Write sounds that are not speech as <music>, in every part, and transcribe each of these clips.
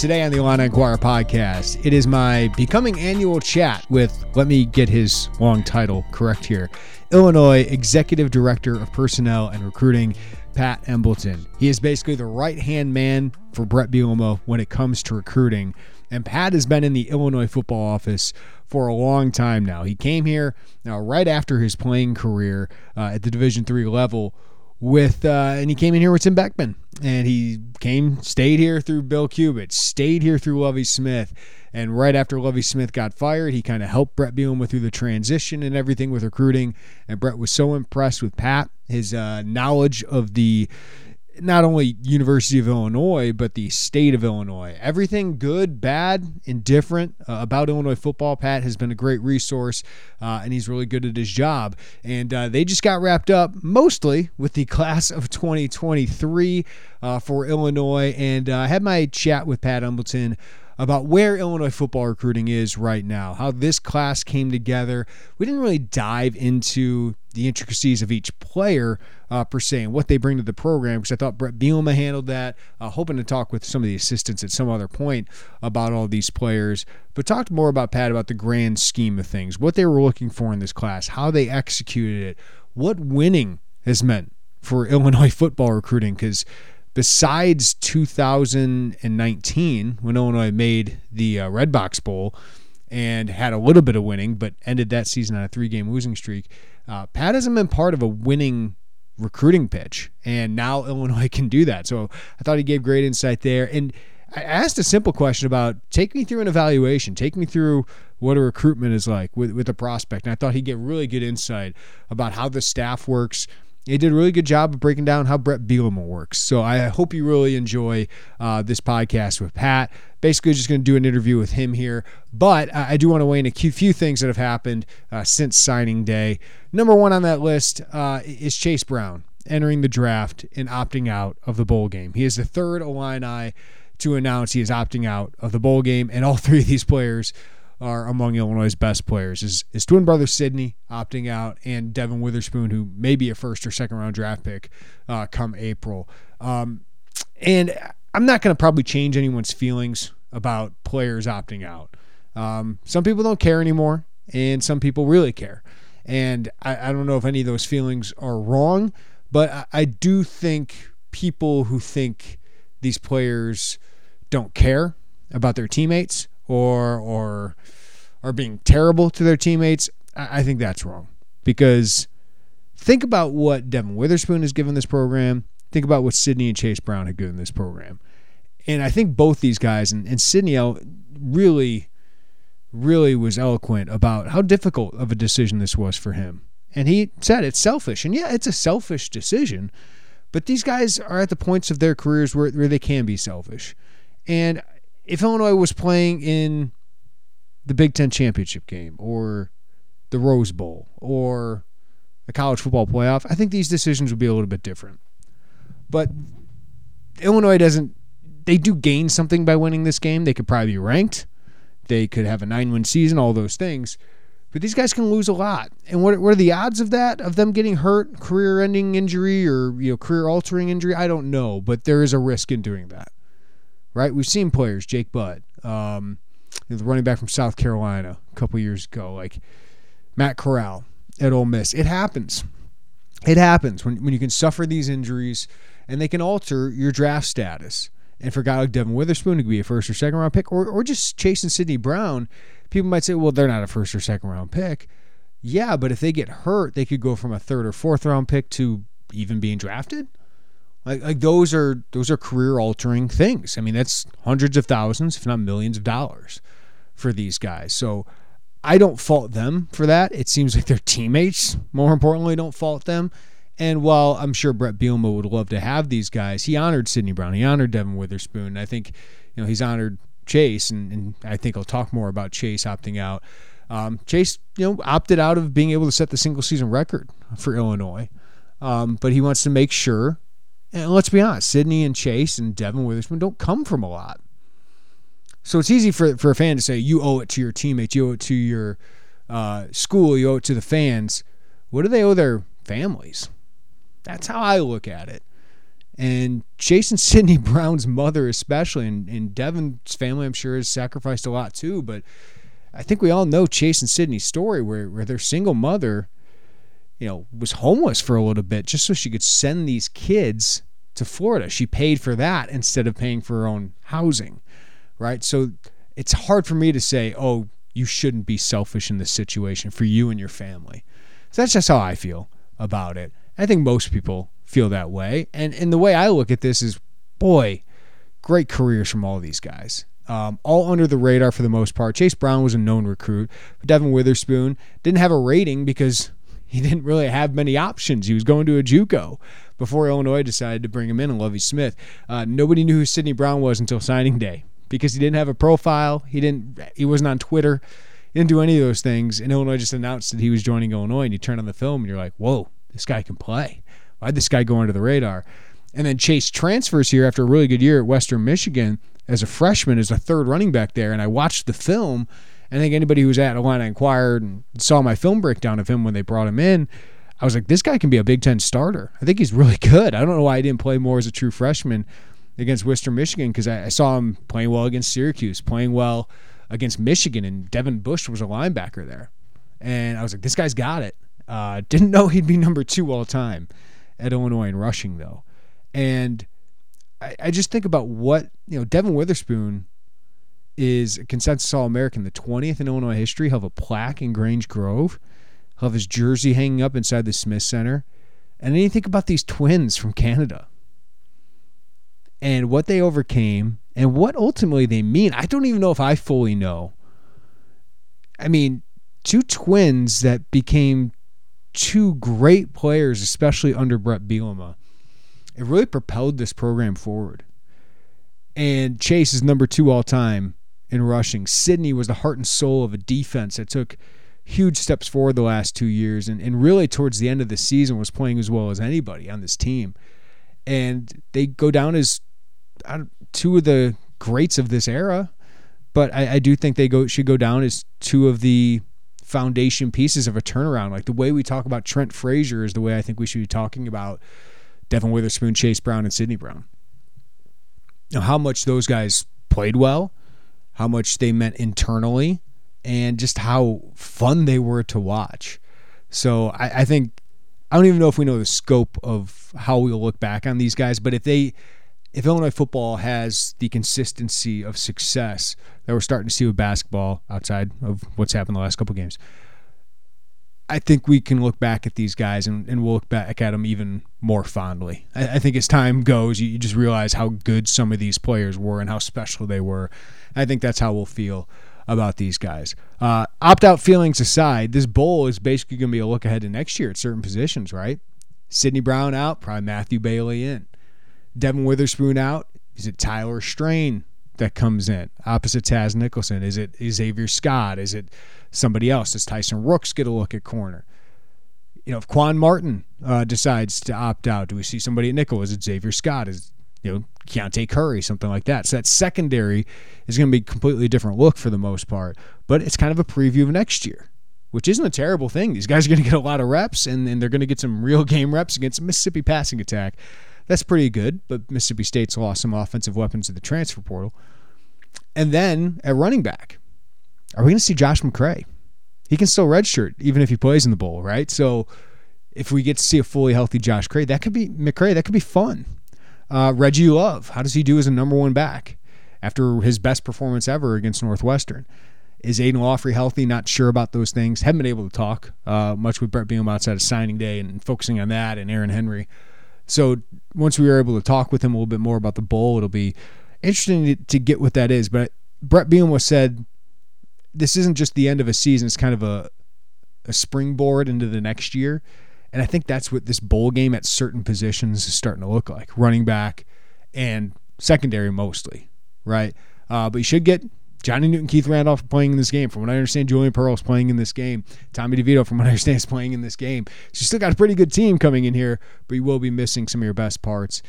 Today on the Illini Inquirer podcast, it is my becoming annual chat with, let me get his long title correct here, Illinois Executive Director of Personnel and Recruiting, Pat Embleton. He is basically the right hand man for Bret Bielema when it comes to recruiting. And Pat has been in the Illinois football office for a long time now. He came here now right after his playing career uh, at the Division three level with uh, and he came in here with Tim Beckman. And he came stayed here through Bill Cubit stayed here through Lovie Smith. And right after Lovie Smith got fired he kind of helped Bret Bielema through the transition and everything with recruiting. And Bret was so impressed with Pat his uh, knowledge of the not only University of Illinois, but the state of Illinois. Everything good, bad, indifferent uh, about Illinois football. Pat has been a great resource, uh, and he's really good at his job. And uh, they just got wrapped up mostly with the <laughs> class of 2023 uh, for Illinois. And uh, I had my chat with Pat Embleton about where Illinois football recruiting is right now, how this class came together. We didn't really dive into the intricacies of each player uh, per se and what they bring to the program because I thought Bret Bielema handled that. Uh, hoping to talk with some of the assistants at some other point about all these players, but talked more about Pat about the grand scheme of things, what they were looking for in this class, how they executed it, what winning has meant for Illinois <laughs> football recruiting because besides 2019 when Illinois made the uh, Red Box Bowl and had a little bit of winning, but ended that season on a three-game losing streak. Uh, Pat hasn't been part of a winning recruiting pitch, and now <laughs> Illinois can do that. So I thought he gave great insight there. And I asked a simple question about take me through an evaluation, take me through what a recruitment is like with, with a prospect. And I thought he'd get really good insight about how the staff works he did a really good job of breaking down how Bret Bielema works. So I hope you really enjoy uh, this podcast with Pat. Basically, just going to do an interview with him here. But I do want to weigh in a few things that have happened uh, since signing day. Number one on that list uh, is Chase Brown entering the draft and opting out of the bowl game. He is the third Illini to announce he is opting out of the bowl game, and all three of these players are among Illinois' best players. Is his twin brother Sidney opting out, and Devon Witherspoon, who may be a first or second round draft pick uh, come April. Um, and I'm not going to probably change anyone's feelings about players opting out. Um, some people don't care anymore, and some people really care. And I, I, don't know if any of those feelings are wrong, but I, I do think people who think these players don't care about their teammates or or are being terrible to their teammates, I, I think that's wrong. Because think about what Devon Witherspoon has given this program. Think about what Sidney and Chase Brown have given this program. And I think both these guys and, and Sidney really, really was eloquent about how difficult of a decision this was for him. And he said it's selfish. And yeah, it's a selfish decision. But these guys are at the points of their careers where, where they can be selfish. And if Illinois was playing in the Big Ten championship game or the Rose Bowl or a college football playoff, I think these decisions would be a little bit different. But Illinois doesn't, they do gain something by winning this game. They could probably be ranked, they could have a nine win season, all those things. But these guys can lose a lot. And what, what are the odds of that? Of them getting hurt, career ending injury or you know, career altering injury? I don't know, but there is a risk in doing that right? We've seen players, Jake Butt, um, the running back from South Carolina a couple years ago, like Matt Corral at Ole Miss. It happens. It happens when, when you can suffer these injuries and they can alter your draft status. And for a guy like Devon Witherspoon, who could be a first or second round pick, or, or just chasing Sidney Brown, people might say, well, they're not a first or second round pick. Yeah, but if they get hurt, they could go from a third or fourth round pick to even being drafted. Like, like those are those are career altering things. I mean, that's hundreds of thousands, if not millions of dollars for these guys. So I don't fault them for that. It seems like their teammates, more importantly, don't fault them. And while I'm sure Bret Bielema would love to have these guys, he honored Sidney Brown. He honored Devon Witherspoon. I think, you know, he's honored Chase, and, and I think I'll talk more about Chase opting out. Um, Chase, you know, opted out of being able to set the single season record for Illinois, um, but he wants to make sure. And let's be honest, Sidney and Chase and Devon Witherspoon don't come from a lot. So it's easy for, for a fan to say, you owe it to your teammates, you owe it to your uh, school, you owe it to the fans. What do they owe their families? That's how I look at it. And Jason <laughs> Sidney Brown's mother, especially, and, and Devon's family, I'm sure, has sacrificed a lot too. But I think we all know Chase and Sidney's story, where, where their single mother, you know, was homeless for a little bit just so she could send these kids to Florida. She paid for that instead of paying for her own housing right? So it's hard for me to say, oh, you shouldn't be selfish in this situation for you and your family. So that's just how I feel about it. I think most people feel that way. And and the way I look at this is, boy, great careers from all these guys. Um, all under the radar for the most part. Chase Brown was a known recruit. But Devon Witherspoon didn't have a rating because he didn't really have many options. He was going to a JUCO before Illinois decided to bring him in and Lovie Smith. Uh, nobody knew who Sidney Brown was until signing day because he didn't have a profile. He didn't. He wasn't on Twitter. He didn't do any of those things. And Illinois just announced that he was joining Illinois. And you turn on the film and you're like, whoa, this guy can play. Why'd this guy go under the radar? And then Chase transfers here after a really good year at Western Michigan as a freshman, as a third running back there. And I watched the film. I think anybody who was at Illini Inquirer and saw my film breakdown of him when they brought him in, I was like, this guy can be a Big Ten starter. I think he's really <laughs> good. I don't know why he didn't play more as a true freshman against Western Michigan because I, I, saw him playing well against Syracuse, playing well against Michigan, and Devin Bush was a linebacker there. And I was like, this guy's got it. Uh, didn't know he'd be <laughs> number two all time at Illinois in rushing, though. And I, I just think about what, you know, Devon Witherspoon is consensus All American, the 20th in Illinois history. He'll have a plaque in Grange Grove. He'll have his jersey hanging up inside the Smith Center. And then you think about these twins from Canada and what they overcame and what ultimately they mean. I don't even know if I fully know. I mean, two twins that became two great players, especially under Bret Bielema. It really propelled this program forward. And Chase is number two all time in rushing. Sidney was the heart and soul of a defense that took huge steps forward the last two years and, and really towards the end of the season was playing as well as anybody on this team. And they go down as two of the greats of this era, but I, I do think they go should go down as two of the foundation pieces of a turnaround. Like the way we talk about Trent Frazier is the way I think we should be talking about Devon Witherspoon, Chase Brown, and Sidney Brown. Now, how much those guys played well, how much they meant internally, and just how fun they were to watch. So I, I think I don't even know if we know the scope of how we'll look back on these guys, but if they if Illinois football has the consistency of success that we're starting to see with basketball outside of what's happened the last couple games, I think we can look back at these guys and, and we'll look back at them even more fondly. I, I think as time goes, you, you, just realize how good some of these players were and how special they were. I think that's how we'll feel about these guys. Uh, opt out feelings aside, this bowl is basically going to be a look ahead to next year at certain positions, right? Sidney Brown out, probably Matthew Bailey in. Devon Witherspoon out? Is it Tyler Strain that comes in opposite Taz Nicholson? Is it Xavier Scott? Is it somebody else? Does Tyson Rooks get a look at corner? You know, if Quan Martin uh, decides to opt out, do we see somebody at nickel? Is it Xavier Scott? Is you know Keontae Curry, something like that? So that secondary is going to be completely different look for the most part, but it's kind of a preview of next year which isn't a terrible thing. These guys are going to get a lot of reps, and, and they're going to get some real game reps against Mississippi passing attack. That's pretty good, but Mississippi State's lost some offensive weapons to the transfer portal. And then at running back, are we going to see Josh McCray? He can still redshirt even if he plays in the bowl, right? So if we get to see a fully healthy Josh McCray, that could be McCray. That could be fun. Uh, Reggie Love, how does he do as a number one back after his best performance ever against Northwestern? Is Aidan Laughery healthy? Not sure about those things. Haven't been able to talk uh, much with Bret Bielema outside of signing day and focusing on that and Aaron Henry. so once we were able to talk with him a little bit more about the bowl, it'll be interesting to, get what that is. But Brett Bret Bielema said this isn't just the end of a season; it's kind of a a springboard into the next year. And I think that's what this bowl game at certain positions is starting to look like running back and secondary mostly, right? Uh, but you should get Johnny Newton, Keith Randolph playing in this game. From what I understand, Julian Pearl is playing in this game. Tommy DeVito, from what I understand, is playing in this game. So you still got a pretty good team coming in here, but you will be missing some of your best parts.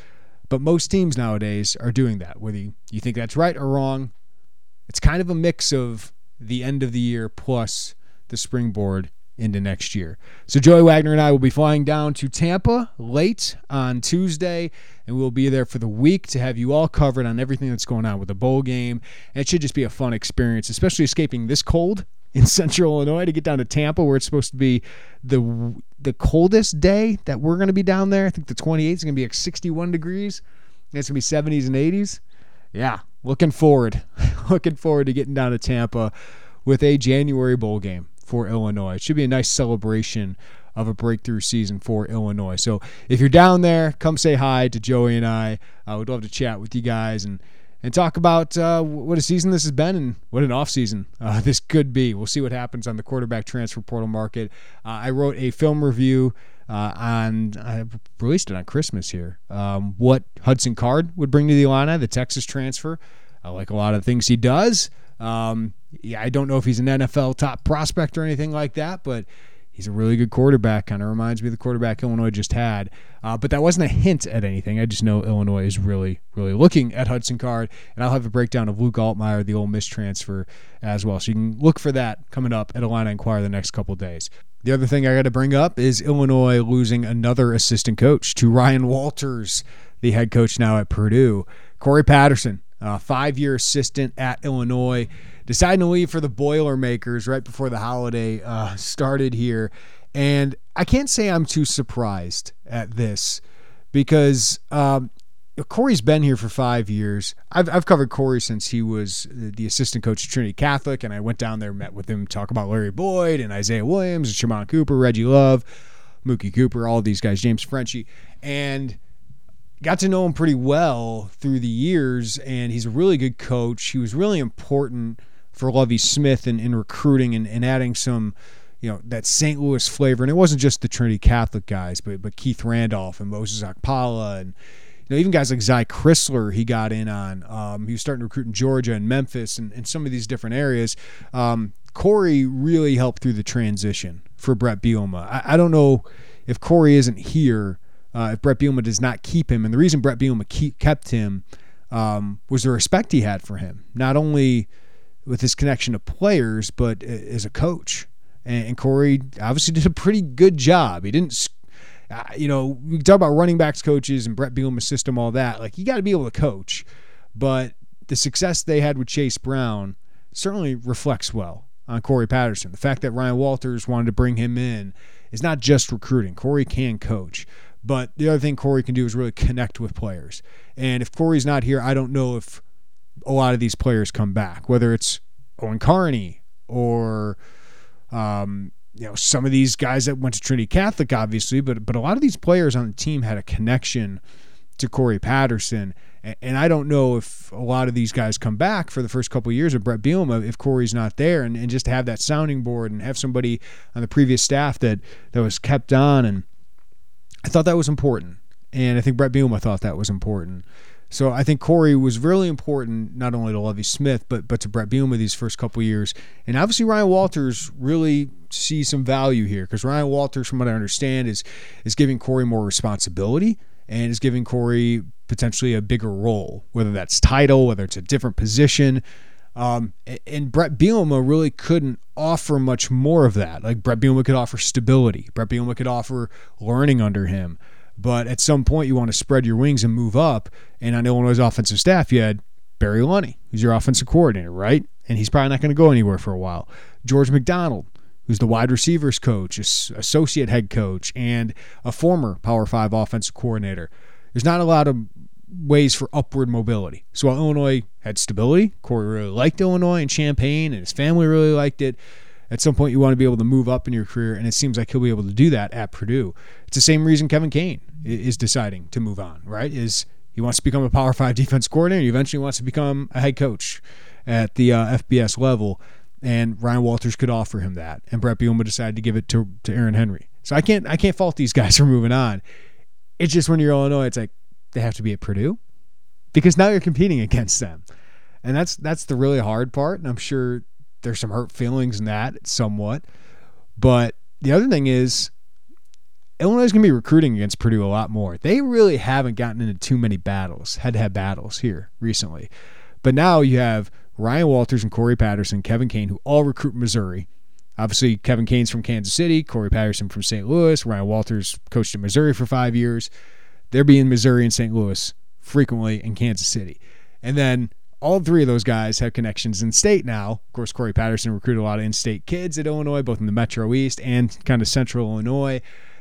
But most teams nowadays are doing that. Whether you, you think that's right or wrong, it's kind of a mix of the end of the year plus the springboard into next year. So Joey Wagner and I will be flying down to Tampa late on Tuesday, and we'll be there for the week to have you all covered on everything that's going on with the bowl game. And it should just be a fun experience, especially escaping this cold <laughs> in central Illinois to get down to Tampa where it's supposed to be the the coldest day that we're going to be down there. I think the 28th is going to be like 61 degrees. It's going to be 70s and 80s. Yeah, looking forward. <laughs> looking forward to getting down to Tampa with a January bowl game for Illinois. It should be a nice celebration of a breakthrough season for Illinois. So if you're down there, come say hi to Joey and I. I would love to chat with you guys and and talk about uh, what a season this has been and what an offseason uh, <laughs> this could be. We'll see what happens on the quarterback transfer portal market. Uh, I wrote a film review uh, on, I released it on Christmas here, um, what Hudson Card would bring to the Illini, the Texas transfer. I like a lot of things he does. Um, yeah, I don't know if he's an NFL top prospect or anything like that, but he's a really good quarterback. Kind of reminds me of the quarterback Illinois just had. Uh, but that wasn't a hint at anything. I just know Illinois is really, really looking at Hudson Card, and I'll have a breakdown of Luke Altmyer, the Ole Miss transfer, as well. So you can look for that coming up at Illini Inquirer the next couple days. The other thing I got to bring up is Illinois losing another assistant coach to Ryan Walters, the head coach now at Purdue. Corey Patterson uh, five year assistant at Illinois, deciding to leave for the Boilermakers right before the holiday uh, started here. And I can't say I'm too surprised at this because um, Corey's been here for five years. I've, I've covered Corey since he was the assistant coach at Trinity Catholic, and I went down there, met with him, talk about Larry Boyd and Isaiah Williams and Shimon Cooper, Reggie Love, Mookie Cooper, all these guys, James Frenchie. And got to know him pretty well through the years, and he's a really good coach. He was really important for Lovie Smith in, in recruiting and, and adding some, you know, that St. Louis flavor. And it wasn't just the Trinity Catholic guys, but but Keith Randolph and Moses Okpala and you know, even guys like Zy Crisler he got in on. Um, he was starting to recruit in Georgia and Memphis and, and some of these different areas. Um, Corey really helped through the transition for Bret Bielema. I, I don't know if Corey isn't here uh, if Bret Bielema does not keep him. And the reason Bret Bielema keep, kept him um, was the respect he had for him, not only with his connection to players, but as a coach. And, and Corey obviously <laughs> did a pretty good job. He didn't, uh, you know, we talk about running backs coaches and Bret Bielema's system, all that. Like you got to be able to coach, but the success they had with Chase Brown certainly reflects well on Corey Patterson. The fact that Ryan Walters wanted to bring him in is not just recruiting. Corey can coach. But the other thing Corey can do is really connect with players. And if Corey's not here, I don't know if a lot of these players come back, whether it's Owen Carney or um, you know some of these guys that went to Trinity Catholic, obviously, but but a lot of these players on the team had a connection to Corey Patterson, and, I don't know if a lot of these guys come back for the first couple of years of Bret Bielema if Corey's not there, and, and just have that sounding board and have somebody on the previous staff that that was kept on and I thought that was important. And I think Bret Bielema thought that was important. So I think Corey was really important, not only to Lovie Smith, but but to Bret Bielema these first couple years. And obviously Ryan Walters really sees some value here because Ryan Walters, from what I understand, is is giving Corey more responsibility and is giving Corey potentially a bigger role, whether that's title, whether it's a different position. Um, and Bret Bielema really couldn't offer much more of that. Like Bret Bielema could offer stability. Bret Bielema could offer learning under him. But at some point, you want to spread your wings and move up. And on Illinois' offensive staff, you had Barry Lunney, who's your offensive coordinator, right? And he's probably not going to go anywhere for a while. George McDonald, who's the wide receivers coach, associate head coach, and a former Power Five offensive coordinator. There's not a lot of ways for upward mobility. So while Illinois had stability, Corey really liked Illinois and Champaign, and his family really liked it. At some point, you want to be able to move up in your career, and it seems like he'll be able to do that at Purdue. It's the same reason Kevin Kane is deciding to move on, right? Is he wants to become a Power Five <laughs> defense coordinator. He eventually wants to become a head coach at the uh, FBS level, and Ryan Walters could offer him that, and Bret Bielema decided to give it to to Aaron Henry. So I can't I can't fault these guys <laughs> for moving on. It's just when you're Illinois, it's like they have to be at Purdue because now you're competing against them, and that's that's the really hard part. And I'm sure there's some hurt feelings in that somewhat, but the other thing is Illinois is going to be recruiting against Purdue a lot more. They really haven't gotten into too many battles, head to head battles here recently. But now you have Ryan Walters and Corey Patterson, Kevin Kane, who all recruit Missouri. Obviously, Kevin Kane's from Kansas City, Corey Patterson from St. Louis, Ryan Walters coached in Missouri for five years. They're being Missouri and St. Louis frequently in Kansas City. And then all three of those guys have connections in state now. Of course, Corey Patterson recruited a lot of in state kids at Illinois, both in the Metro East and kind of central Illinois.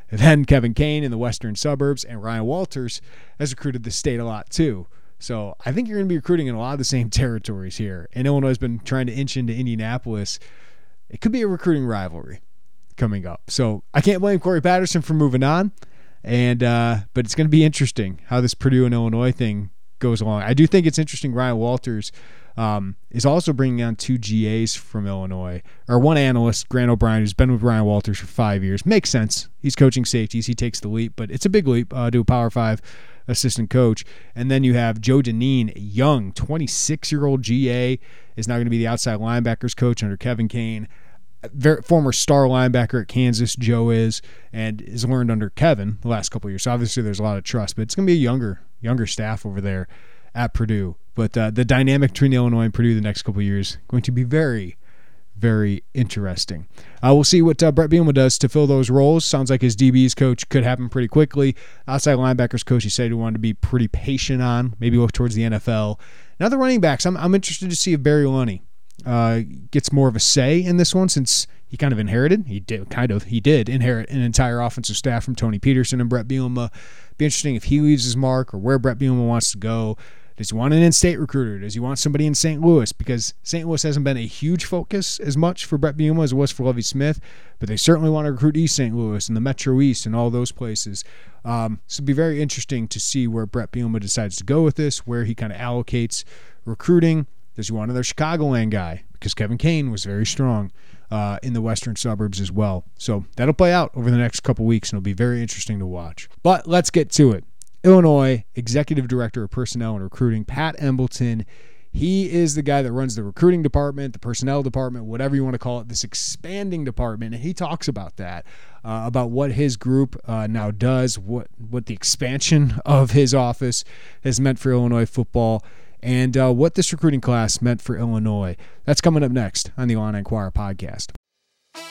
And then Kevin Kane in the western suburbs, and Ryan Walters has recruited the state a lot too. So I think you're going to be recruiting in a lot of the same <laughs> territories here. And Illinois has been trying to inch into Indianapolis. It could be a recruiting rivalry coming up. So I can't blame Corey Patterson for moving on. And uh, but it's going to be interesting how this Purdue and Illinois thing goes along. I do think it's interesting. Ryan Walters um, is also bringing on two GAs from Illinois, or one analyst, Grant O'Brien, who's been with Ryan Walters for five years. Makes sense. He's coaching safeties. He takes the leap, but it's a big leap uh, to a Power Five assistant coach. And then you have Joe Dineen, young, 26 year old GA, is now going to be the outside linebackers coach under Kevin Kane. Very, former star linebacker at Kansas, Joe is, and has learned under Kevin the last couple years. So obviously, there's a lot of trust, but it's going to be a younger, younger staff over there at Purdue. But uh, the dynamic between Illinois and Purdue the next couple years going to be very, very interesting. Uh, we'll see what uh, Bret Bielema does to fill those roles. Sounds like his DBs coach could happen pretty quickly. Outside linebackers coach, he said he wanted to be pretty patient on, maybe look towards the NFL. Now the running backs, I'm, I'm interested to see if Barry Lunney uh, gets more of a say in this one since he kind of inherited. He did kind of he did inherit an entire offensive staff from Tony Petersen and Bret Bielema. Be interesting if he leaves his mark or where Bret Bielema wants to go. Does he want an in-state recruiter? Does he want somebody in St. Louis? Because St. Louis hasn't been a huge focus as much for Bret Bielema as it was for Lovie Smith, but they certainly want to recruit East St. Louis and the Metro East and all those places. Um, so it'd be very interesting to see where Bret Bielema decides to go with this, where he kind of allocates recruiting. Does he want another Chicagoland guy? Because Kevin Kane was very strong uh, in the western suburbs as well. So that'll play out over the next couple weeks, and it'll be very interesting to watch. But let's get to it. Illinois Executive Director of Personnel and Recruiting, Pat Embleton. He is the guy that runs the recruiting department, the personnel department, whatever you want to call it, this expanding department. And he talks about that, uh, about what his group uh, now does, what, what the expansion of his office has meant for Illinois football, and uh, what this recruiting class meant for Illinois. That's coming up next on the Illini Inquirer podcast.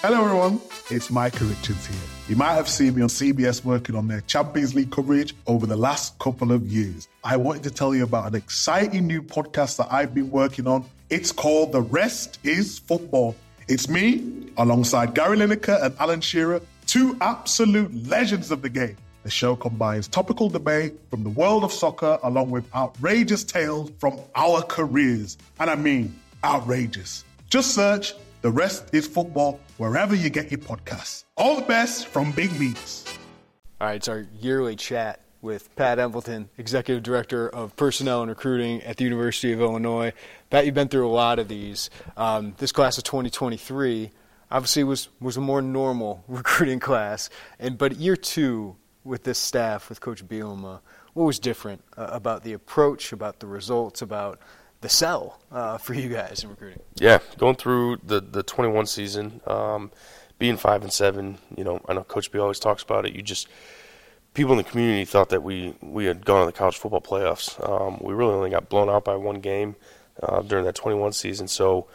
Hello, everyone. It's Micah Richards here. You might have seen me on CBS working on their Champions League coverage over the last couple of years. I wanted to tell you about an exciting new podcast that I've been working on. It's called The Rest is Football. It's me, alongside Gary Lineker and Alan Shearer, two absolute legends of the game. The show combines topical debate from the world of soccer along with outrageous tales from our careers. And I mean, outrageous. Just search The Rest is Football wherever you get your podcasts. All the best from Big Meats. All right, it's our yearly chat with Pat Embleton, Executive Director of Personnel and Recruiting at the University of Illinois. Pat, you've been through a lot of these. Um, this class of 2023 obviously was, was a more normal <laughs> recruiting class, and but year two with this staff, with Coach Bielema, what was different uh, about the approach, about the results, about the sell uh, for you guys in recruiting? Yeah, going through the the 21 season, um, being five and seven. You know, I know Coach B always talks about it. You just people in the community thought that we we had gone to the college football playoffs. Um, we really only got blown out by one game uh, during that 21 season, so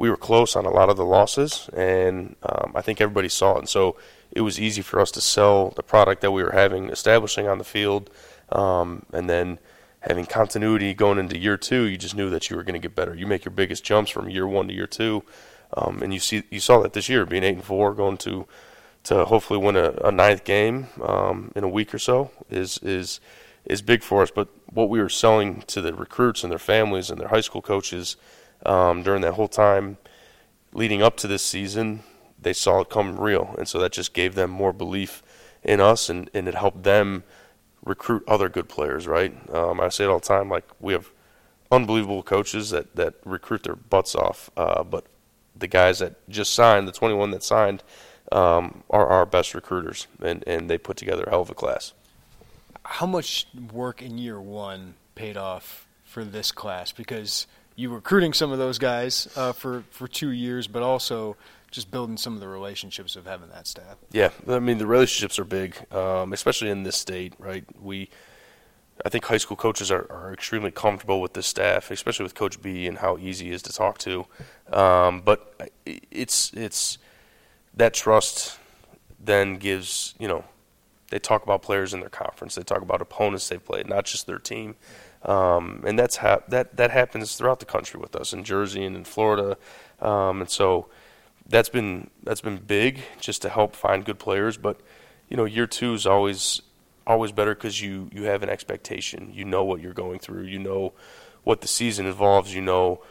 we were close on a lot of the losses, and um, I think everybody saw it. And so it was easy for us to sell the product that we were having, establishing on the field, um, and then having continuity going into year two, you just knew that you were going to get better. You make your biggest jumps from year one to year two, um, and you see you saw that this year, being eight and four, going to to hopefully win a, a ninth game um, in a week or so is is is big for us. But what we were selling to the recruits and their families and their high school coaches um, during that whole time leading up to this season they saw it come real, and so that just gave them more belief in us, and, and it helped them recruit other good players. Right? Um, I say it all the time. Like we have unbelievable coaches that that recruit their butts off, uh, but the guys that just signed, the 21 that signed, um, are our best recruiters, and and they put together a hell of a class. How much work in year one paid off for this class? Because you recruiting some of those guys uh, for for two years, but also just building some of the relationships of having that staff. Yeah, I mean the relationships are big, um, especially in this state, right? We, I think high school coaches are, are extremely comfortable with this staff, especially with Coach B and how easy he is to talk to. Um, but it's it's that trust then gives you know they talk about players in their conference, they talk about opponents they've played, not just their team. Um, and that's ha- that that happens throughout the country with us in Jersey and in Florida, um, and so that's been that's been big just to help find good players. But you know, year two is always always better because you you have an expectation. You know what you're going through. You know what the season involves. You know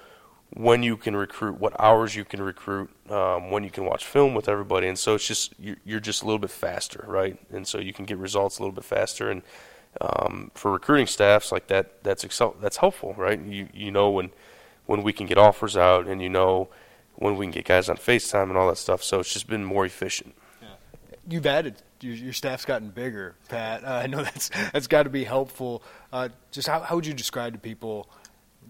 when you can recruit, what hours you can recruit, um, when you can watch film with everybody, and so it's just you're, you're, just a little bit faster, right? And so you can get results a little bit faster. And um, for recruiting staffs like that, that's excel- that's helpful, right? You you know when when we can get offers out, and you know when we can get guys on FaceTime and all that stuff. So it's just been more efficient. Yeah. You've added your, your staff's gotten bigger, Pat. Uh, I know <laughs> that's that's got to be helpful. Uh, just how, how would you describe to people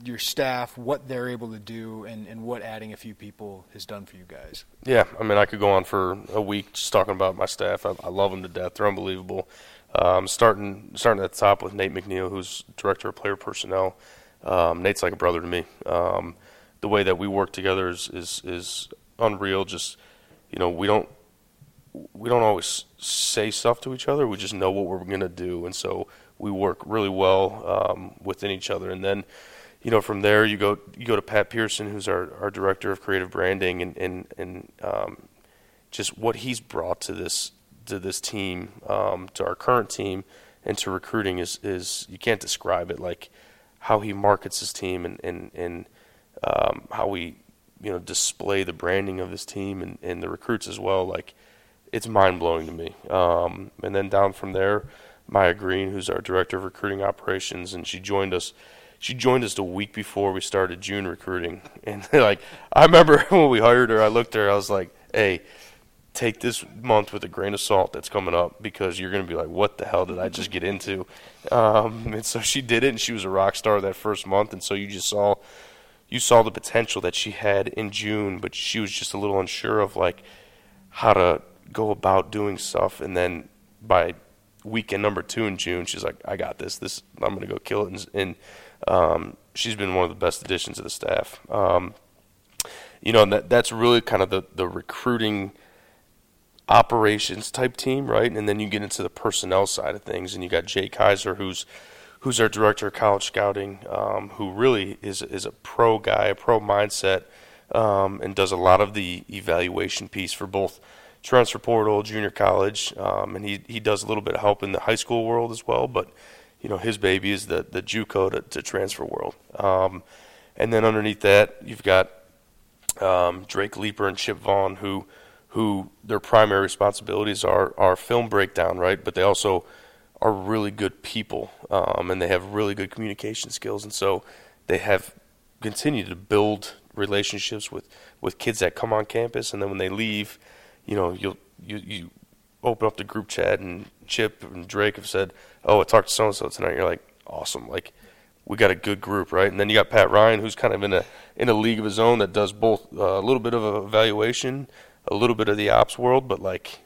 your staff, what they're able to do, and, and what adding a few people has done for you guys? Yeah, I mean, I could go on for a week just talking about my staff. I, I love them to death. They're unbelievable. Um, starting starting at the top with Nate McNeil, who's director of player personnel. Um, Nate's like a brother to me. Um, the way that we work together is, is is unreal. Just you know, we don't we don't always say stuff to each other. We just know what we're to do, and so we work really well um, within each other. And then, you know, from there you go you go to Pat Pearson, who's our, our director of creative branding, and and and um, just what he's brought to this to this team, um, to our current team, and to recruiting is is you can't describe it. Like how he markets his team and and and um, how we you know display the branding of this team and, and the recruits as well. Like it's mind blowing to me. Um, and then down from there, Maya Green, who's our director of recruiting operations, and she joined us. She joined us a week before we started June recruiting, <laughs> and like I remember <laughs> when we hired her, I looked at her, I was like, "Hey, take this month with a grain of salt that's coming up because you're going to be like, what the hell did I just get into? Um, <laughs> and so she did it, and she was a rock star that first month. And so you just saw you saw the potential that she had in June, but she was just a little unsure of like how to go about doing stuff. And then by weekend number two in June, she's like, "I got this. This I'm gonna go kill it." And, and um, she's been one of the best additions to the staff. Um, you know, that that's really kind of the the recruiting operations type team, right? And then you get into the personnel side of things, and you got Jay Kaiser, who's who's our director of college scouting, um, who really is is a pro guy, a pro mindset, um, and does a lot of the evaluation piece for both transfer portal, junior college, um, and he he does a little bit of help in the high school world as well. But you know his baby is the the JUCO to, to transfer world, um, and then underneath that you've got um, Drake Leeper and Chip Vaughn who who their primary responsibilities are are film breakdown, right? But they also are really good people, um, and they have really good communication skills, and so they have continued to build relationships with, with kids that come on campus, and then when they leave, you know, you'll you you open up the group chat, and Chip and Drake have said, "Oh, I talked to so and so tonight." You're like, "Awesome!" Like we got a good group, right? And then you got Pat Ryan, who's kind of in a in a league of his own that does both uh, a little bit of evaluation, a little bit of the ops world, but like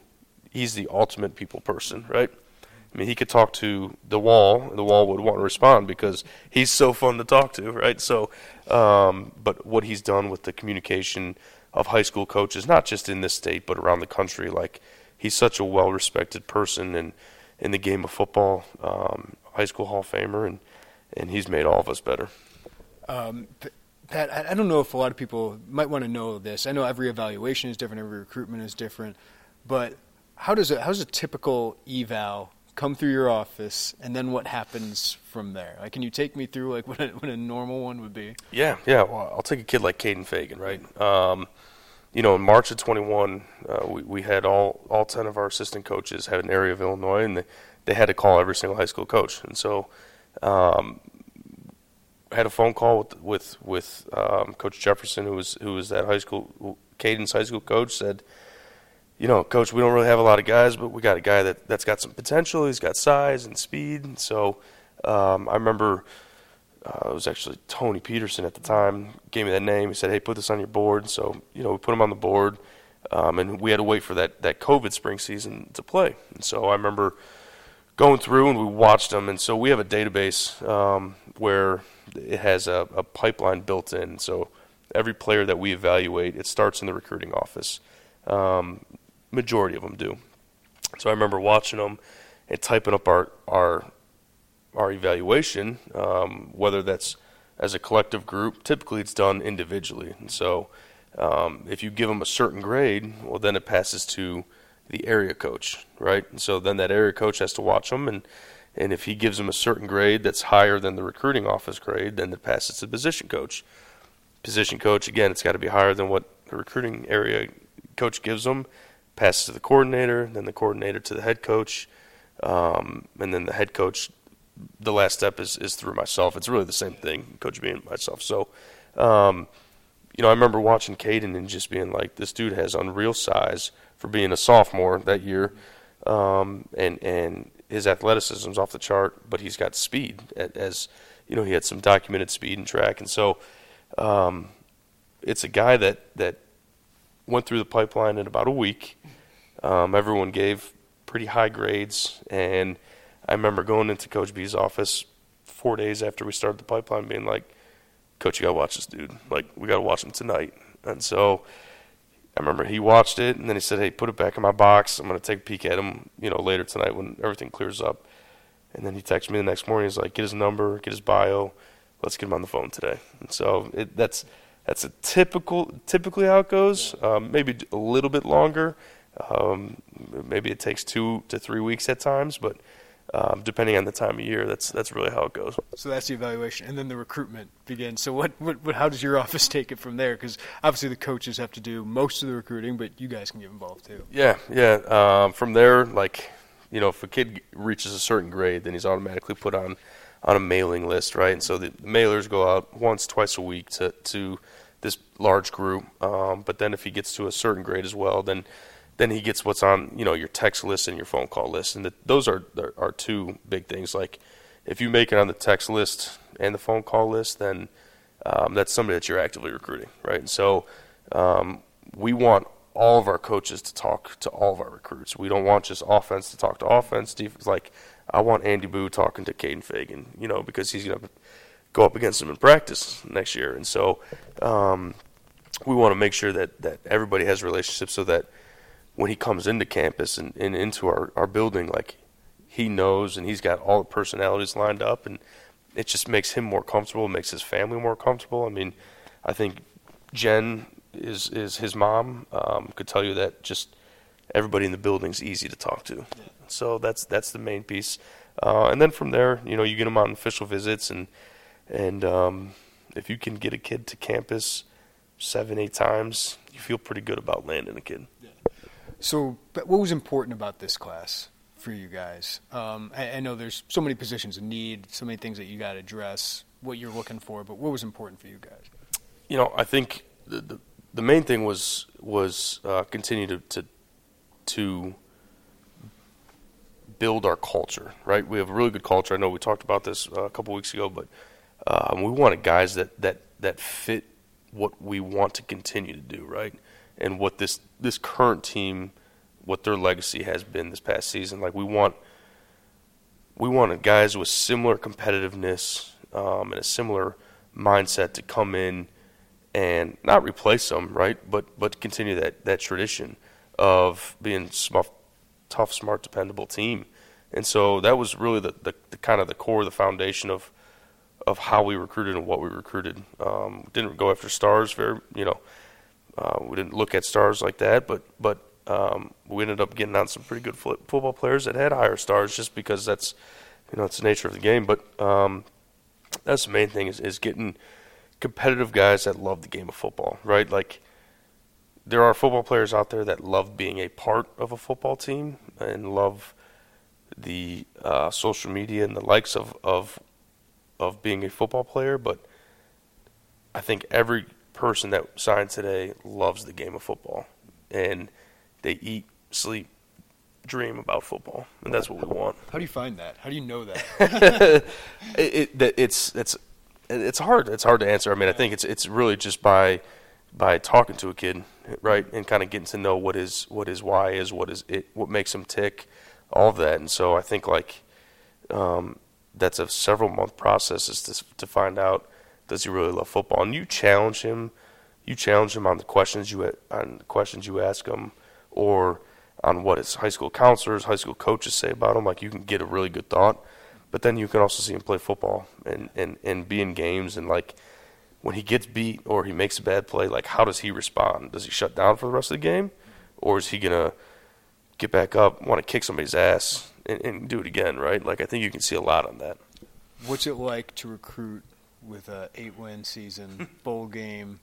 he's the ultimate people person, right? I mean, he could talk to the wall, and the wall would want to respond because he's so fun to talk to, right? So, um, but what he's done with the communication of high school coaches, not just in this state but around the country, like he's such a well-respected person in in the game of football, um, high school Hall of Famer, and and he's made all of us better. Um, Pat, I don't know if a lot of people might want to know this. I know every evaluation is different, every recruitment is different, but how does a how's a typical eval come through your office, and then what happens from there? Like, can you take me through like <laughs> what a, what a normal one would be? Yeah, yeah. Well, I'll take a kid like Kaden Feagin, right? Um, you know, in March of 21, uh, we, we had all, all 10 of our assistant coaches had an area of Illinois, and they, they had to call every single high school coach. And so, um, had a phone call with with, with um, Coach Jefferson, who was who was that high school Cadence high school coach, said, you know, Coach, we don't really have a lot of guys, but we got a guy that that's got some potential. He's got size and speed. So um, I remember uh, it was actually Tony Petersen at the time gave me that name. He said, "Hey, put this on your board." So you know, we put him on the board, um, and we had to wait for that that COVID spring season to play. And so I remember going through and we watched them, and so we have a database um, where it has a, a pipeline built in. So every player that we evaluate, it starts in the recruiting office. Um, majority of them do. So I remember watching them and typing up our our our evaluation, um, whether that's as a collective group. Typically, it's done individually, and so um, if you give them a certain grade, well, then it passes to the area coach, right? And so then that area coach has to watch them, and and if he gives them a certain grade that's higher than the recruiting office grade, then it passes to the position coach. Position coach, again, it's got to be higher than what the recruiting area coach gives them. Passes to the coordinator, then the coordinator to the head coach, um, and then the head coach the last step is, is through myself. It's really the same thing, coach being myself. So, um, you know, I remember watching Kaden and just being like, this dude has unreal size for being a sophomore that year, um, and and his athleticism's off the chart, but he's got speed. As you know, he had some documented speed and track, and so um, it's a guy that that went through the pipeline in about a week. Um, everyone gave pretty high grades, and I remember going into Coach B's office four days after we started the pipeline, being like, "Coach, you gotta watch this dude. Like, we gotta watch him tonight." And so I remember he watched it, and then he said, "Hey, put it back in my box. I'm gonna take a peek at him, you know, later tonight when everything clears up." And then he texted me the next morning. He's like, "Get his number, get his bio. Let's get him on the phone today." And so it, that's that's a typical typically how it goes. Um, maybe a little bit longer. Um, maybe it takes two to three weeks at times, but um, depending on the time of year. That's that's really how it goes. So that's the evaluation, and then the recruitment begins. So what, what, what how does your <laughs> office take it from there? Because obviously the coaches have to do most of the recruiting, but you guys can get involved too. Yeah, yeah. Um, from there, like you know, if a kid reaches a certain grade, then he's automatically put on on a mailing list, right? And so the, the mailers go out once, twice a week to to this large group. Um, but then if he gets to a certain grade as well, then then he gets what's on you know your text list and your phone call list, and the, those are are two big things. Like if you make it on the text list and the phone call list, then um, that's somebody that you're actively recruiting, right? And so um, we want all of our coaches to talk to all of our recruits. We don't want just offense to talk to offense. Defense, like I want Andy Boo talking to Kaden Feagin, you know, because he's gonna go up against him in practice next year, and so um, we want to make sure that that everybody has relationships so that when he comes into campus and, and into our, our building, like he knows and he's got all the personalities lined up and it just makes him more comfortable, makes his family more comfortable. I mean, I think Jen is is his mom um, could tell you that just everybody in the building's easy to talk to. So that's that's the main piece. Uh, and then from there, you know, you get them on official visits and and um, if you can get a kid to campus seven, eight times, you feel pretty good about landing a kid. So, what was important about this class for you guys? Um, I, I, know there's so many positions in need, so many things that you got to address, what you're looking for, but what was important for you guys? You know, I think the the, the main thing was was uh, continue to, to to build our culture. Right, we have a really good culture. I know we talked about this uh, a couple weeks ago, but um, we wanted guys that that that fit what we want to continue to do. Right and what this this current team, what their legacy has been this past season. Like we want we wanted guys with similar competitiveness um, and a similar mindset to come in and not replace them, right? But but continue that that tradition of being smart, tough, smart, dependable team. And so that was really the, the, the, kind of the core, the foundation of of how we recruited and what we recruited. Um, didn't go after stars, very you know uh, we didn't look at stars like that, but but um, we ended up getting on some pretty good football players that had higher stars, just because that's you know it's the nature of the game. But um, that's the main thing is, is getting competitive guys that love the game of football, right? Like there are football players out there that love being a part of a football team and love the uh, social media and the likes of, of of being a football player, but I think every person that signed today loves the game of football, and they eat, sleep, dream about football, and that's what we want. How do you find that? How do you know that? <laughs> it, it, it's it's it's hard. It's hard to answer. I mean, I think it's it's really just by by talking to a kid, right, and kind of getting to know what his what his why is, what is it, what makes him tick, all of that. And so I think like um, that's a several month process is to to find out does he really love football, and you challenge him, you challenge him on the questions you on the questions you ask him, or on what his high school counselors, high school coaches say about him. Like you can get a really good thought, but then you can also see him play football and and and be in games and like when he gets beat or he makes a bad play, like how does he respond? Does he shut down for the rest of the game, or is he gonna get back up, want to kick somebody's ass, and, and do it again? Right? Like I think you can see a lot on that. What's it like to recruit with a eight-win season, <laughs> bowl game,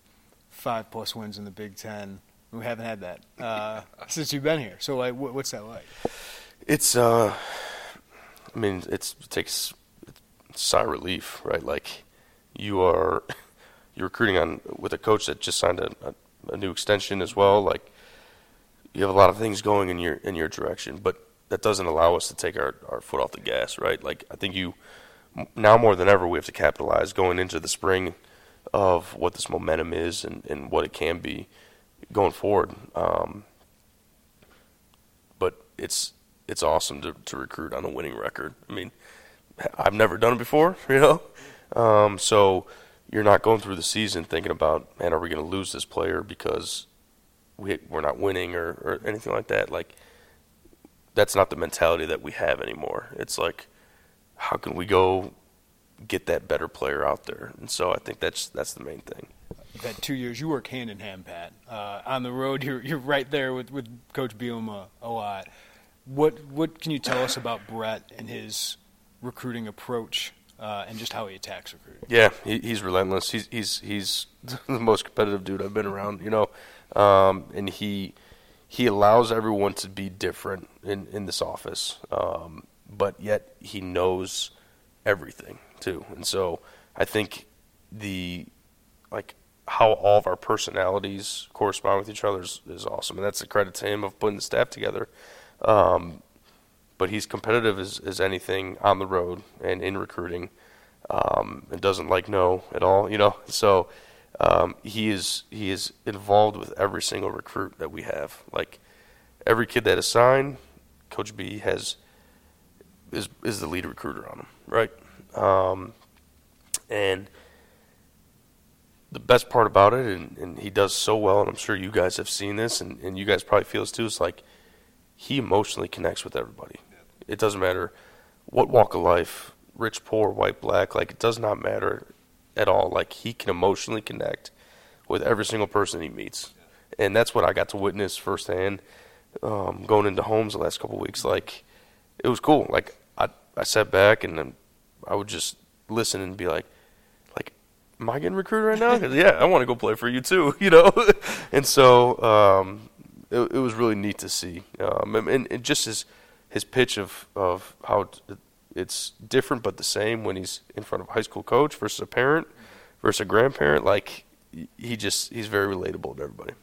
five plus wins in the Big Ten? We haven't had that uh, <laughs> since you've been here. So, like, what's that like? It's, uh, I mean, it's, it takes it's sigh of relief, right? Like, you are <laughs> you're recruiting on with a coach that just signed a, a, a new extension as well. Like, you have a lot of things going in your in your direction, but that doesn't allow us to take our, our foot off the gas, right? Like, I think you now more than ever we have to capitalize going into the spring of what this momentum is and, and what it can be going forward. Um, but it's it's awesome to, to recruit on a winning record. I mean, I've never done it before, <laughs> you know. Um, so you're not going through the season thinking about, man, are we going to lose this player because we we're not winning or, or anything like that. Like that's not the mentality that we have anymore. It's like, how can we go get that better player out there? And so I think that's that's the main thing you've had two years. You work hand in hand, Pat. Uh, on the road, you're you're right there with, with Coach Bielema a lot. What what can you tell us about Bret and his recruiting approach uh, and just how he attacks recruiting? Yeah, he, he's relentless. He's he's he's <laughs> the most competitive dude I've been around. You know, um, and he he allows everyone to be different in in this office, um, but yet he knows everything too. And so I think the like how all of our personalities correspond with each other is, is awesome, and that's a credit to him of putting the staff together. Um, but he's competitive as, as anything on the road and in recruiting, um, and doesn't like no at all. You know, so um, he is he is involved with every single recruit that we have. Like every kid that is signed, Coach B has is is the lead recruiter on them, right? Um, and the best part about it, and, and he does so well, and I'm sure you guys have seen this, and, and you guys probably feel this too, is like he emotionally connects with everybody. It doesn't matter what walk of life, rich, poor, white, black, like it does not matter at all. Like he can emotionally connect with every single person he meets. And that's what I got to witness firsthand um, going into homes the last couple of weeks. Like it was cool. Like I, sat back and then I would just listen and be like, like, am I getting recruited right now? Because yeah, I want to go play for you too, <laughs> you know. <laughs> and so um, it, it, was really neat to see, um, and, and, just his his pitch of of how it's different but the same when he's in front of a high school coach versus a parent versus a grandparent. Like he just he's very relatable to everybody.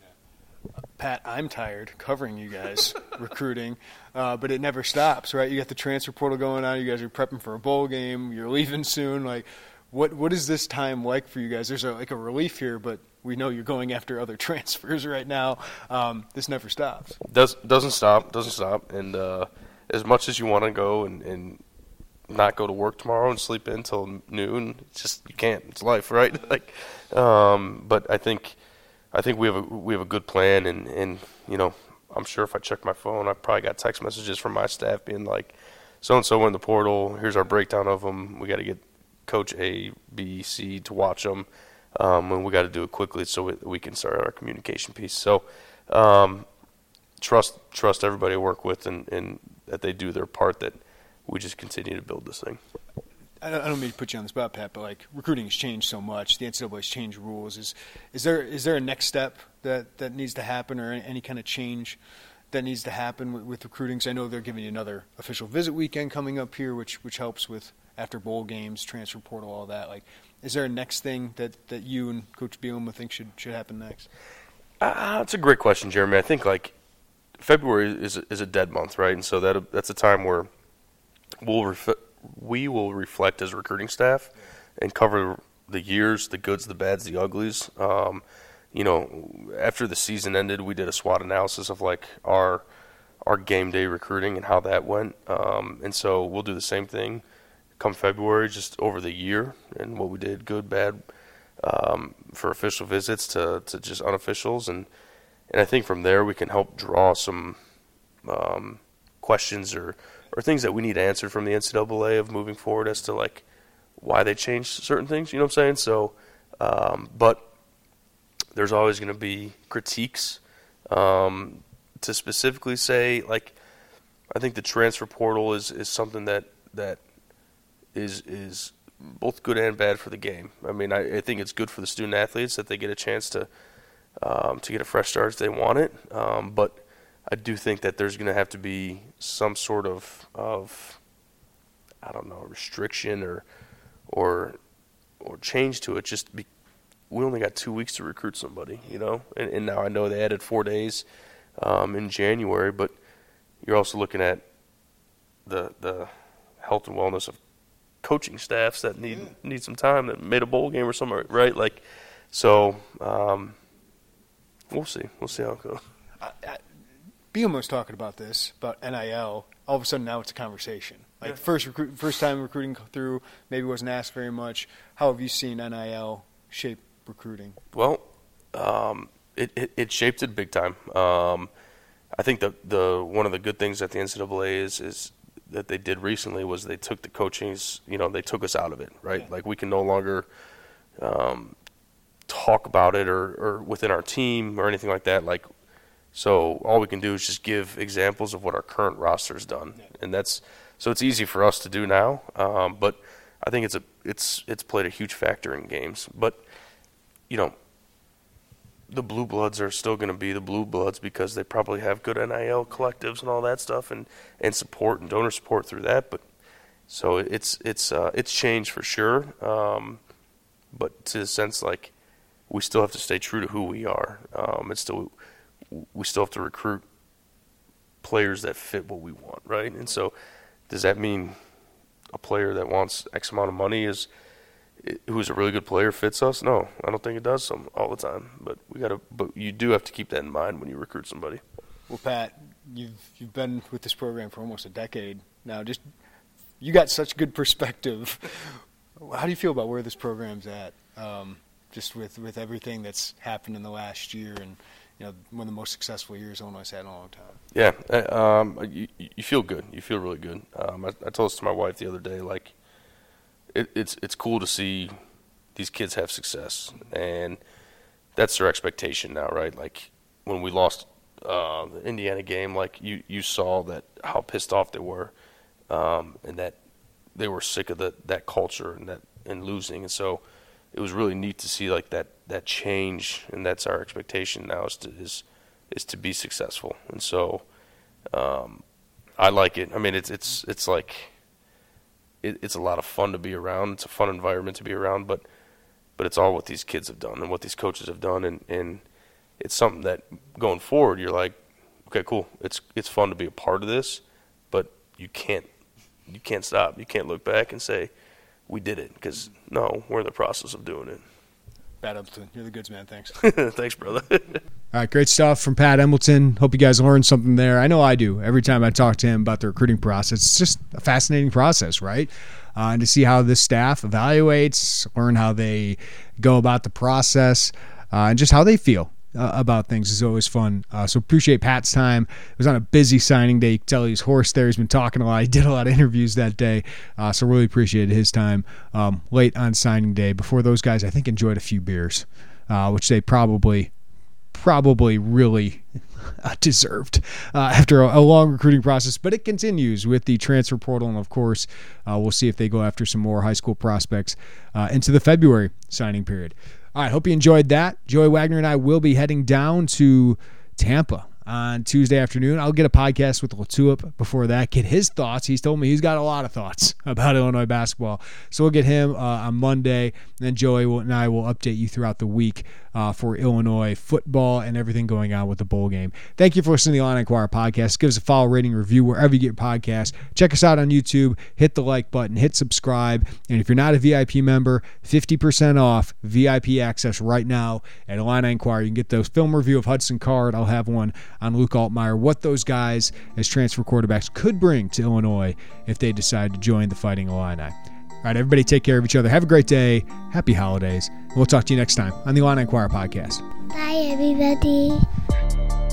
Pat, I'm tired covering you guys <laughs> recruiting, uh, but it never stops, right? You got the transfer portal going on. You guys are prepping for a bowl game. You're leaving soon. Like, what what is this time like for you guys? There's a, like a relief here, but we know you're going after other <laughs> transfers right now. Um, this never stops. Does doesn't stop. Doesn't stop. And uh, as much as you want to go and, and not go to work tomorrow and sleep in until noon, it's just you can't. It's life, right? <laughs> like, um, but I think I think we have a we have a good plan, and and you know I'm sure if I check my phone, I probably got text messages from my staff being like, so and so in the portal. Here's our breakdown of them. We got to get coach A, B, C to watch them, um, and we got to do it quickly so we, we, can start our communication piece. So um, trust trust everybody I work with and, and that they do their part. That we just continue to build this thing. I don't, mean to put you on the spot, Pat, but like recruiting has changed so much. The NCAA's changed rules. Is is there is there a next step that, that needs to happen, or any, any kind of change that needs to happen with, with recruiting? So I know they're giving you another official visit weekend coming up here, which which helps with after bowl games, transfer portal, all that. Like, is there a next thing that, that you and Coach Bielema think should should happen next? Uh, that's a great question, Jeremy. I think like February is is a dead month, right? And so that that's a time where we'll ref- we will reflect as recruiting staff and cover the years, the goods, the bads, the uglies. Um, you know, after the season ended, we did a SWOT analysis of like our our game day recruiting and how that went. Um, and so we'll do the same thing come February, just over the year and what we did, good, bad, um, for official visits to, to just unofficials, and and I think from there we can help draw some um, questions or or things that we need answered from the NCAA of moving forward as to like why they changed certain things. You know what I'm saying? So, um, but there's always going to be critiques um, to specifically say like I think the transfer portal is is something that that is is both good and bad for the game. I mean, I, I think it's good for the student athletes that they get a chance to um, to get a fresh start if they want it. Um, but I do think that there's going to have to be some sort of of I don't know restriction or or or change to it. Just be, we only got two weeks to recruit somebody, you know, and, and now I know they added four days um, in January, but you're also looking at the the health and wellness of coaching staffs that need yeah. need some time that made a bowl game or something, right? Like, so um, we'll see. We'll see how it goes. I, I, was talking about this about NIL. All of a sudden, now it's a conversation. Like yeah. first recruit, first time recruiting through, maybe wasn't asked very much. How have you seen NIL shape recruiting? Well, um, it, it, it shaped it big time. Um, I think the the one of the good things that the NCAA is is that they did recently was they took the coachings, you know, they took us out of it, right? Yeah. Like we can no longer um, talk about it or, or within our team or anything like that. Like, so all we can do is just give examples of what our current roster has done, yeah. and that's so it's easy for us to do now. Um, but I think it's a it's it's played a huge factor in games. But you know, the blue bloods are still going to be the blue bloods because they probably have good NIL collectives and all that stuff and, and support and donor support through that. But so it's it's uh, it's changed for sure. Um, but to the sense like we still have to stay true to who we are. Um, it's still we still have to recruit players that fit what we want, right? And so does that mean a player that wants X amount of money is who's a really good player fits us? No, I don't think it does some all the time. But we got to. But you do have to keep that in mind when you recruit somebody. Well, Pat, you've you've been with this program for almost a decade now. Just you got such good perspective. How do you feel about where this program's at? Um, just with with everything that's happened in the last year and you know one of the most successful years Illinois had in a long time. Yeah, uh, um, you, you feel good. You feel really good. Um, I, I told this to my wife the other day. Like it, it's it's cool to see these kids have success, and that's their expectation now, right? Like when we lost uh, the Indiana game, like you you saw that how pissed off they were, um, and that they were sick of the, that culture and that and losing, and so it was really neat to see like that that change, and that's our expectation now is to is is to be successful, and so um, I like it. I mean, it's it's it's like it, it's a lot of fun to be around. It's a fun environment to be around, but but it's all what these kids have done and what these coaches have done, and and it's something that going forward you're like, okay, cool. It's it's fun to be a part of this, but you can't you can't stop. You can't look back and say we did it because no, we're in the process of doing it. Pat Embleton, you're the goods man. Thanks. <laughs> Thanks, brother. <laughs> All right, great stuff from Pat Embleton. Hope you guys learned something there. I know I do. Every time I talk to him about the recruiting process, it's just a fascinating process, right? Uh, and to see how this staff evaluates, learn how they go about the process, uh, and just how they feel uh, about things is always fun. Uh, so appreciate Pat's time. It was on a busy signing day. You can tell he's hoarse there. He's been talking a lot. He <laughs> did a lot of interviews that day. Uh, so really appreciated his time um, late on signing day. Before those guys, I think enjoyed a few beers, uh, which they probably probably really <laughs> deserved uh, after a, a, long recruiting process. But it continues with the transfer portal, and of course, uh, we'll see if they go after some more high school prospects into the February signing period. All right, hope you enjoyed that. Joey Wagner and I will be heading down to Tampa on Tuesday afternoon. I'll get a podcast with Latulip before that, get his thoughts. He's told me he's got a lot of thoughts <laughs> about Illinois basketball. So we'll get him uh, on Monday. And then Joey and I will update you throughout the week uh, for Illinois football and everything going on with the bowl game. Thank you for listening to the Illini Inquirer podcast. Give us a follow, rating, review wherever you get your podcast. Check us out on YouTube. Hit the like button, hit subscribe. And if you're not a VIP member, 50% off VIP access right now at Illini Inquirer. You can get those film review of Hudson Card. I'll have one on Luke Altmyer, what those guys as transfer quarterbacks could bring to Illinois if they decide to join the Fighting Illini. All right, everybody take care of each other. Have a great day. Happy holidays. We'll talk to you next time on the Illini Inquirer podcast. Bye, everybody.